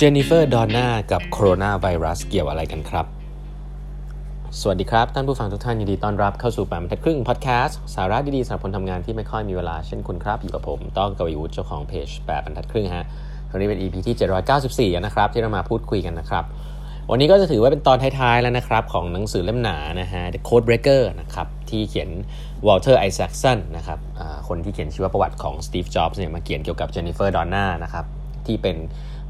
เจนนิเฟอร์ดอนน่ากับโคโรนาไวรัสเกี่ยวอะไรกันครับ สวัสดีครับ ท่านผู้ฟังทุกท่านยินดีต้อนรับเข้าสู่แปดบรรทัดครึ่งพอดแคสต์สาระดีๆสำหรับคนทำงานที่ไม่ค่อยมีเวลาเช่นคุณครับ อยู่กับผม ต้องกวีวุฒิเจ้าของเพจแปดบรรทัดครึ่งฮะวันนี้เป็น EP ที่ 794 นะครับ ที่เรามาพูดคุยกันนะครับ วันนี้ก็จะถือว่าเป็นตอนท้ายๆแล้วนะครับ ของหนังสือเล่มหนานะฮะ The Code Breaker นะครับที่เขียนวอลเตอร์ไอแซคสันนะครับคนที่เขียนชีวประวัติของสตีฟจ็อบส์เนี่ยมาเขียนเกี่ยวกับเจนนิเฟอร์ดอนน่านะครับที่เป็น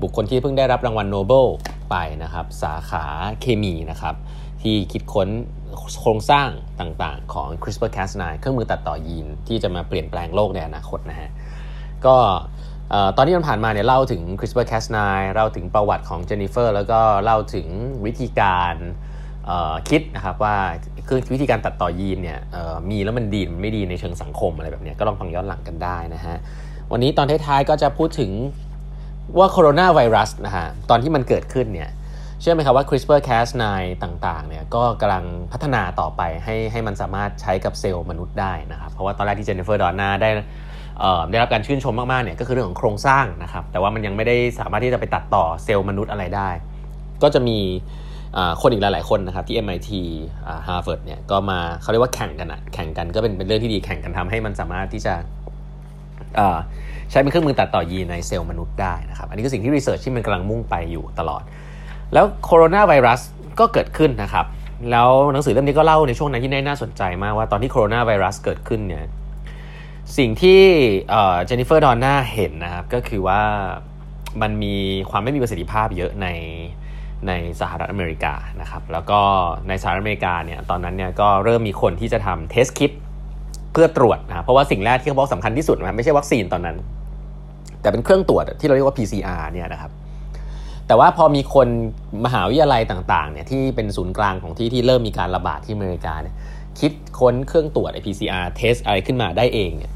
บุคคลที่เพิ่งได้รับรางวัลโนเบลไปนะครับ สาขาเคมีนะครับ ที่คิดค้นโครงสร้างต่างๆ ของ CRISPR-Cas9 เครื่องมือตัดต่อยีนที่จะมาเปลี่ยนแปลงโลกในอนาคตนะฮะก็ตอนที่มันผ่านมาเนี่ยเล่าถึง CRISPR-Cas9 เล่าถึงประวัติของเจนนิเฟอร์แล้วก็เล่าถึงวิธีการคิดนะครับว่าเครื่องวิธีการตัดต่อยีนเนี่ยมีแล้วมันดีมันไม่ดีในเชิงสังคมอะไรแบบนี้ก็ลองฟังย้อนหลังกันได้นะฮะวันนี้ตอนท้ายๆก็จะพูดถึง ว่าโคโรนาไวรัสนะฮะตอนที่มันเกิดขึ้นเนี่ยเชื่อไหมครับว่า CRISPR-Cas9 ต่างๆเนี่ยก็กำลังพัฒนาต่อไปให้ให้มันสามารถใช้กับเซลล์มนุษย์ได้นะครับ เพราะว่าตอนแรกที่เจนนิเฟอร์ดอนนาได้ได้รับการชื่นชมมากๆเนี่ยก็คือเรื่องของโครงสร้างนะครับ แต่ว่ามันยังไม่ได้สามารถที่จะไปตัดต่อเซลล์มนุษย์อะไรได้ ก็จะมีคนอีกหลาย ๆ คนนะครับที่ MIT Harvard เนี่ยก็มาเขาเรียกว่าแข่งกันอะแข่งกันก็เป็นเป็นเรื่องที่ดีแข่งกันทำให้มันสามารถที่จะ ใช้เป็นเครื่องมือตัดต่อยีนในเซลล์มนุษย์ได้นะครับ อันนี้คือสิ่งที่ research ที่มันกำลังมุ่งไปอยู่ตลอด แล้วโคโรนาไวรัสก็เกิดขึ้นนะครับ แล้วหนังสือเล่มนี้ก็เล่าในช่วงนั้นที่น่าสนใจมากว่าตอนที่โคโรนาไวรัสเกิดขึ้นเนี่ยสิ่งที่เจนนิเฟอร์ดอนน่าเห็นนะครับก็คือว่ามันมีความไม่มีประสิทธิภาพเยอะในในสหรัฐอเมริกานะครับแล้วก็ในสหรัฐอเมริกาเนี่ยตอนนั้นเนี่ยก็เริ่มมีคนที่จะทำ test kit เพื่อตรวจนะเพราะว่าสิ่งแรกที่เขาบอกสำคัญที่สุดนะไม่ใช่วัคซีนตอนนั้น แต่เป็นเครื่องตรวจที่เราเรียกว่า PCR เนี่ยนะครับแต่ว่าพอมีคนมหาวิทยาลัยต่างๆเนี่ยที่เป็นศูนย์กลางของที่ที่เริ่มมีการระบาดที่อเมริกาเนี่ยคิดค้นเครื่องตรวจไอ PCR เทสอะไรขึ้นมาได้เองเนี่ย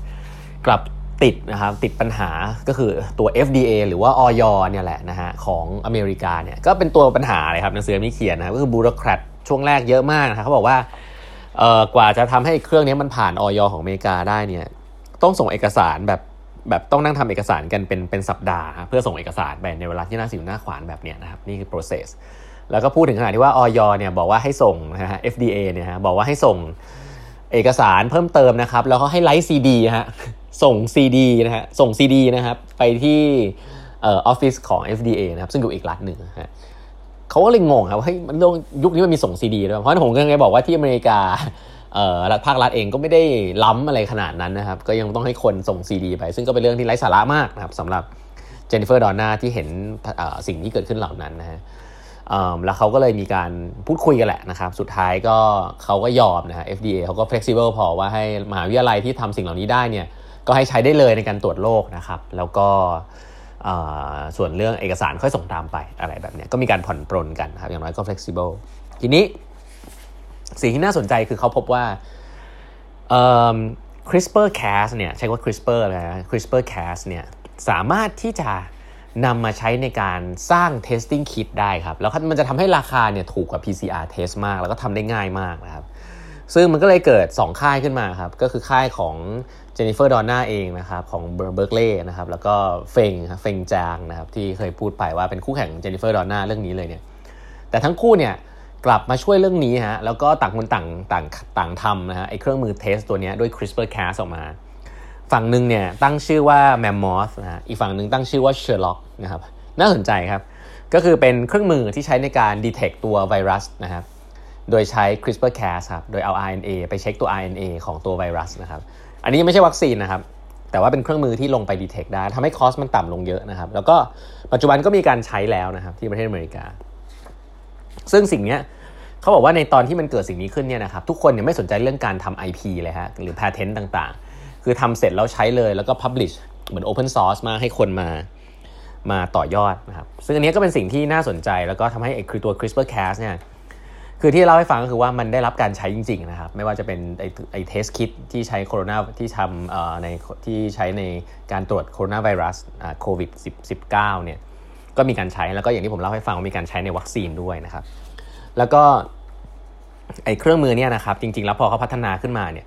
กลับติดนะครับติดปัญหาก็คือตัว FDA หรือว่าอย.เนี่ยแหละนะฮะของอเมริกาเนี่ยก็เป็นตัวปัญหาเลยครับหนังสือนี้เขียนนะก็คือ bureaucratช่วงแรกเยอะมากนะครับเขาบอกว่า เอ่อกว่าจะทำให้เครื่องนี้มันผ่านออยของอเมริกาได้เนี่ยต้องส่งเอกสารแบบแบบต้องนั่งทำเอกสารกันเป็นเป็นสัปดาห์ เพื่อส่งเอกสารไปในเวลาที่น่าสิวหน้าขวานแบบเนี้ยนะครับนี่คือ process แล้วก็พูดถึงขนาดที่ว่าออยเนี่ยบอกว่าให้ส่งนะฮะ FDA เนี่ยฮะบอกว่าให้ส่งเอกสารเพิ่มเติมนะครับแล้วก็ให้ไลฟ์ซีดีฮะส่ง CD นะฮะส่ง CD นะครับไปที่ออฟฟิศของ FDA นะครับซึ่งอยู่อีกรัฐหนึ่งฮะ เขาก็เลยงงครับว่าเฮ้ยมันยุคนี้มันมีส่งซีดีด้วยเพราะผมก็เลยบอกว่าที่อเมริกาเอ่อรัฐภาครัฐเองก็ไม่ได้ล้ำอะไรขนาดนั้นนะครับ ก็ยังต้องให้คนส่งซีดีไป ซึ่งก็เป็นเรื่องที่ไร้สาระมากนะครับสำหรับเจนนิเฟอร์ดอนนาที่เห็นสิ่งที่เกิดขึ้นเหล่านั้นนะฮะแล้วเขาก็เลยมีการพูดคุยกันแหละนะครับ สุดท้ายก็เขาก็ยอมนะฮะ FDA เขาก็ flexible พอว่าให้มหาวิทยาลัยที่ทำสิ่งเหล่านี้ได้เนี่ยก็ให้ใช้ได้เลยในการตรวจโรคนะครับ แล้วก็ ส่วนเรื่องเอกสารค่อยส่งตามไปอะไรแบบนี้ก็มีการผ่อนปรนกันครับอย่างน้อยก็ flexible ทีนี้สิ่งที่น่าสนใจคือเขาพบว่า CRISPR-Cas เนี่ยใช้ว่า CRISPR นะ CRISPR-Cas เนี่ยสามารถที่จะนำมาใช้ในการสร้าง testing kit ได้ครับ แล้วมันจะทำให้ราคาเนี่ยถูกกว่า PCR test มาก แล้วก็ทำได้ง่ายมากนะครับ ซึ่งมันก็เลยเกิด 2 ค่ายขึ้นมาครับ ก็คือค่ายของเจนนิเฟอร์ดอนน่าเองนะครับของเบิร์กลีย์นะครับแล้วก็เฟงเฟงจางนะครับที่เคยพูดไปว่าเป็นคู่แข่งเจนนิเฟอร์ดอนน่าเรื่องนี้เลยเนี่ยแต่ทั้งคู่เนี่ยกลับมาช่วยเรื่องนี้ฮะแล้วก็ต่างคนต่างต่างต่างทำนะฮะไอ้เครื่องมือ test ตัวนี้ด้วย CRISPR-Cas ออกมา ฝั่งหนึ่งเนี่ยตั้งชื่อว่า Mammoth นะฮะอีกฝั่งหนึ่งตั้งชื่อว่า Sherlock นะครับน่าสนใจครับ ก็คือเป็นเครื่องมือที่ใช้ในการ detect ตัวไวรัสนะครับ โดยใช้ CRISPR-Cas ครับ โดยเอา RNA ไปเช็คตัว RNA ของตัวไวรัสนะครับ อันนี้ไม่ใช่วัคซีนนะครับ แต่ว่าเป็นเครื่องมือที่ลงไปดีเทคได้ทำให้คอสมันต่ำลงเยอะนะครับ แล้วก็ปัจจุบันก็มีการใช้แล้วนะครับที่ประเทศอเมริกา ซึ่งสิ่งนี้เขาบอกว่าในตอนที่มันเกิดสิ่งนี้ขึ้นเนี่ยนะครับ ทุกคนเนี่ยไม่สนใจเรื่องการทำ IP เลยฮะ หรือ patent ต่างๆ คือทำเสร็จแล้วใช้เลย แล้วก็ publish เหมือน open source มาให้คนมามาต่อยอดนะครับ ซึ่งอันนี้ก็เป็นสิ่งที่น่าสนใจ แล้วก็ทำให้คือตัว CRISPR-Cas เนี่ย คือที่เล่าให้ฟังก็คือว่ามันได้รับการใช้จริง ๆ นะครับ ไม่ว่าจะเป็นไอ้ไอ้เทสคิดที่ใช้โคโรนาที่ทำในที่ใช้ในการตรวจโคโรนาไวรัสโควิด19เนี่ยก็มีการใช้แล้วก็อย่างที่ผมเล่าให้ฟังว่ามีการใช้ในวัคซีนด้วยนะครับ แล้วก็ไอ้เครื่องมือเนี่ยนะครับ จริง ๆ แล้วพอเขาพัฒนาขึ้นมาเนี่ย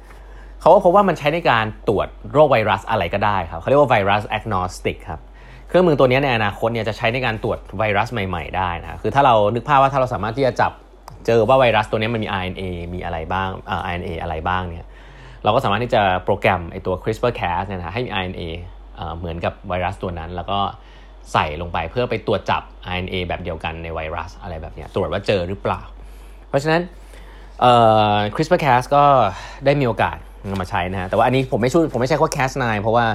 เขาก็พบว่ามันใช้ในการตรวจโรคไวรัสอะไรก็ได้ครับเขาเรียกว่าไวรัสแอกโนสติกครับเครื่องมือตัวนี้ในอนาคตเนี่ยจะใช้ในการตรวจไวรัสใหม่ ๆ ได้นะคือถ้าเรานึกภาพว่าถ้าเราสามารถที่จะจับ เจอว่าไวรัสตัวนี้มันมี RNA มีอะไรบ้างอ่า RNA อะไรบ้างเนี่ยเราก็สามารถที่จะโปรแกรมไอตัว CRISPR-Cas เนี่ยนะให้มี RNA เหมือนกับไวรัสตัวนั้น แล้วก็ใส่ลงไปเพื่อไปตรวจจับ RNA แบบเดียวกันในไวรัสอะไรแบบนี้ตรวจว่าเจอหรือเปล่า เพราะฉะนั้น CRISPR-Cas ก็ได้มีโอกาสนำมาใช้นะฮะแต่ว่าอันนี้ผมไม่ช่วยผมไม่ใช่ว่า Cas9 เพราะว่า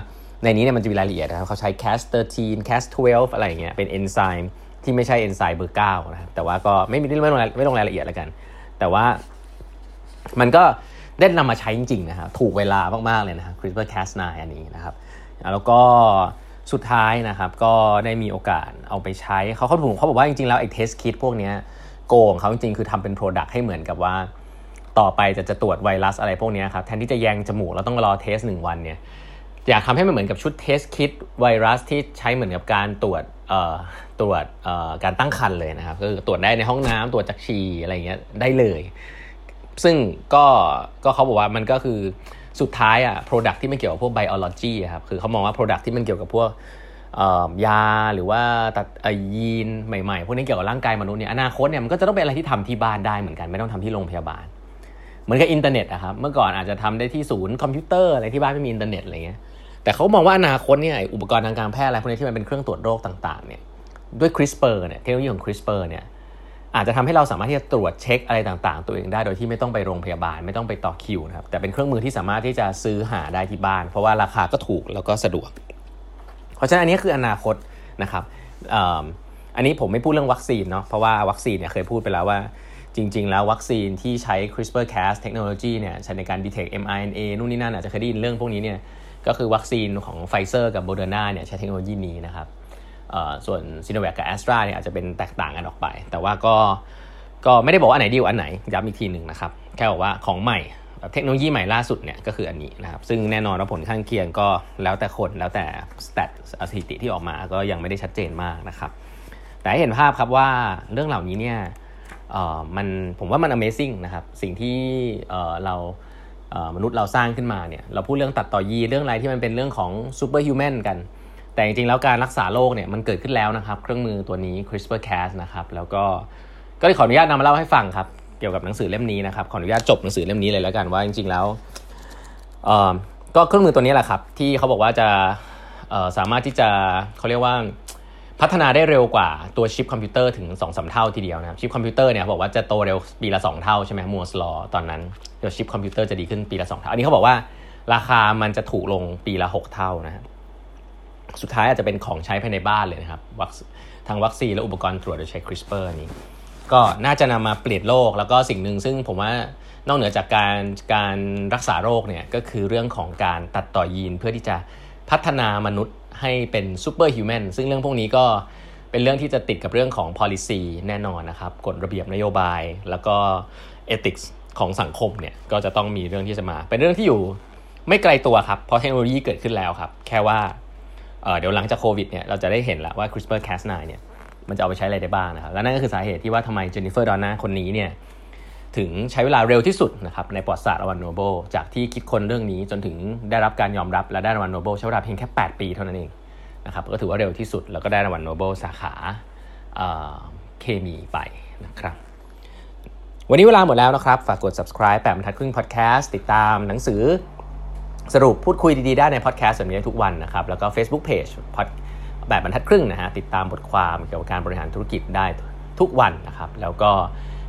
ในนี้เนี่ยมันจะมีรายละเอียดนะครับเขาใช้ Cas13 Cas12 อะไรอย่างเงี้ยเป็นเอนไซม์ ที่ไม่ใช่เอนไซม์เบอร์9นะครับแต่ว่าก็ไม่มีไม่ลงไม่ลงรายละเอียดแล้วกัน แต่ว่ามันก็ได้นำมาใช้จริงๆนะครับถูกเวลามากๆเลยนะครับ CRISPR-Cas9 อันนี้นะครับ แล้วก็สุดท้ายนะครับก็ได้มีโอกาสเอาไปใช้เขาเขาถูกเขาบอกว่าจริงๆแล้วไอ้ test kit พวกนี้ goal เขาจริงๆคือทำเป็น Product ให้เหมือนกับว่า ต่อไปจะจะตรวจไวรัสอะไรพวกนี้ครับแทนที่จะแยงจมูกเราต้องรอ test หนึ่งวันเนี่ยอยากทำให้มันเหมือนกับชุด test kitไวรัสที่ใช้เหมือนกับการตรวจ ตรวจการตั้งครรภ์เลยนะครับก็คือตรวจได้ในห้องน้ำตรวจจากฉี่อะไรเงี้ยได้เลย ซึ่งก็ก็เขาบอกว่ามันก็คือสุดท้ายอะ product ที่มันเกี่ยวกับพวก biology ครับคือเขามองว่า product ที่มันเกี่ยวกับพวกยาหรือว่าตัดยีนใหม่ๆ พวกนี้เกี่ยวกับร่างกายมนุษย์เนี่ยอนาคตเนี่ยมันก็จะต้องเป็นอะไรที่ทำที่บ้านได้เหมือนกันไม่ต้องทำที่โรงพยาบาล เหมือนกับอินเทอร์เน็ตอะครับเมื่อก่อนอาจจะทำได้ที่ศูนย์คอมพิวเตอร์อะไรที่บ้านไม่มีอินเทอร์เน็ตอะไรเงี้ย แต่เขามองว่าอนาคตเนี่ยอุปกรณ์ทางการแพทย์อะไรพวกนี้ที่มันเป็นเครื่องตรวจโรคต่างๆเนี่ยด้วย CRISPR เนี่ยเทคโนโลยีของ CRISPR เนี่ยอาจจะทำให้เราสามารถที่จะตรวจเช็คอะไรต่างๆ ตัวเองได้โดยที่ไม่ต้องไปโรงพยาบาลไม่ต้องไปต่อคิวนะครับแต่เป็นเครื่องมือที่สามารถที่จะซื้อหาได้ที่บ้าน เพราะว่าราคาก็ถูกแล้วก็สะดวก เพราะฉะนั้นอันนี้คืออนาคตนะครับอันนี้ผมไม่พูดเรื่องวัคซีนเนาะเพราะว่าวัคซีนเนี่ยเคยพูดไปแล้วว่าจริง ๆ แล้ววัคซีนที่ใช้ CRISPR-Cas เทคโนโลยีเนี่ยใช้ในการ detect mRNA นู่นนี่นั่นอาจจะเคยได้ยินเรื่องพวกนี้เนี่ย ก็คือวัคซีนของไฟเซอร์กับโมเดอร์นาเนี่ยใช้เทคโนโลยีนี้นะครับส่วนซีโนแวคกับแอสตราเนี่ยอาจจะเป็นแตกต่างกันออกไป แต่ว่าก็ก็ไม่ได้บอกว่าอันไหนดีกว่าอันไหนย้ำอีกทีหนึ่งนะครับแค่บอกว่าของใหม่เทคโนโลยีใหม่ล่าสุดเนี่ยก็คืออันนี้นะครับซึ่งแน่นอนว่าผลข้างเคียงก็แล้วแต่คนแล้วแต่ stat สถิติที่ออกมาก็ยังไม่ได้ชัดเจนมากนะครับแต่เห็นภาพครับว่าเรื่องเหล่านี้เนี่ยมันผมว่ามัน amazing นะครับสิ่งที่เรา มนุษย์เราสร้างขึ้นมาเนี่ยเราพูดเรื่องตัดต่อยีเรื่องอะไรที่มันเป็นเรื่องของ super human กัน แต่จริงๆแล้วการรักษาโรคเนี่ยมันเกิดขึ้นแล้วนะครับ เครื่องมือตัวนี้ CRISPR-Cas นะครับแล้วก็ก็เลยขออนุญาตนำมาเล่าให้ฟังครับเกี่ยวกับหนังสือเล่มนี้นะครับขออนุญาตจบหนังสือเล่มนี้เลยแล้วกันว่าจริงๆแล้วก็เครื่องมือตัวนี้แหละครับที่เขาบอกว่าจะสามารถที่จะเขาเรียกว่า พัฒนาได้เร็วกว่าตัวชิปคอมพิวเตอร์ถึง2อสเท่าทีเดียวนะครับชิปคอมพิวเตอร์เนี่ยบอกว่าจะโตเร็วปีละ 2 เท่าใช่ไหมมัวสลอตอนนั้นเดี๋ยวชิปคอมพิวเตอร์จะดีขึ้นปีละ 2 เท่า อันนี้เขาบอกว่าราคามันจะถูกลงปีละ 6 เท่านะฮะสุดท้ายอาจจะเป็นของใช้ภายในบ้านเลยนะครับทางวัคซีนและอุปกรณ์ตรวจโดยใช้ CRISPR นี้ ก็น่าจะนำมาเปลี่ยนโลก แล้วก็สิ่งหนึ่งซึ่งผมว่านอกเหนือจากการการรักษาโรคเนี่ยก็คือเรื่องของการตัดต่อยีนเพื่อที่จะพัฒนามนุษย์ ให้เป็น superhuman ซึ่งเรื่องพวกนี้ก็เป็นเรื่องที่จะติดกับเรื่องของ policy แน่นอนนะครับกฎระเบียบนโยบาย แล้วก็ ethics ของสังคมเนี่ยก็จะต้องมีเรื่องที่จะมา เป็นเรื่องที่อยู่ไม่ไกลตัวครับเพราะเทคโนโลยีเกิดขึ้นแล้วครับ แค่ว่าเดี๋ยวหลังจากโควิดเนี่ยเราจะได้เห็นแล้วว่า CRISPR-Cas9 เนี่ยมันจะเอาไปใช้อะไรได้บ้างนะครับ และนั่นก็คือสาเหตุที่ว่าทำไมเจนนิเฟอร์ดาวด์นาคนนี้เนี่ย ถึงใช้เวลาเร็วที่สุดนะครับในประวัติศาสตร์รางวัลโนเบลจากที่คิดค้นเรื่องนี้จนถึงได้รับการยอมรับและได้รางวัลโนเบลใช้เวลาเพียงแค่ 8 ปีเท่านั้นเองนะครับก็ถือว่าเร็วที่สุดแล้วก็ได้รางวัลโนเบลสาขาเคมีไปนะครับวันนี้เวลาหมดแล้วนะครับ ฝากกด subscribe แปดบรรทัดครึ่ง podcast ติดตามหนังสือสรุปพูดคุยดีๆ ได้ใน podcast แบบนี้ทุกวันนะครับ แล้วก็ Facebook Page แบบบรรทัดครึ่งนะฮะ ติดตามบทความเกี่ยวกับการบริหารธุรกิจได้ทุกวันนะครับ แล้วก็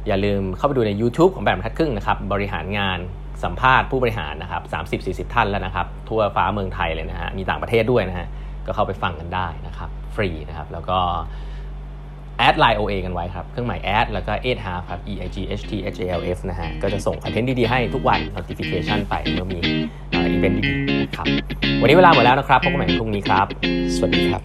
อย่าลืมเข้าไปดูใน YouTube ของแบบทัดครึ่งนะครับบริหารงานสัมภาษณ์ผู้บริหารนะครับ 30-40 ท่านแล้วนะครับ ทั่วฟ้าเมืองไทยเลยนะฮะมีต่างประเทศด้วยนะฮะก็เข้าไปฟังกันได้นะครับ ฟรีนะครับ แล้วก็แอดไลน์ OA กันไว้ครับ เครื่องหมาย at แล้วก็8 half ครับ e i g h t h a l f นะฮะ ก็จะส่งคอนเทนต์ดี ๆ ให้ทุกวัน notification ไปเมื่อมีอีเวนต์ดีๆนะครับ วันนี้เวลาหมดแล้วนะครับ พบกันใหม่พรุ่งนี้ครับ สวัสดีครับ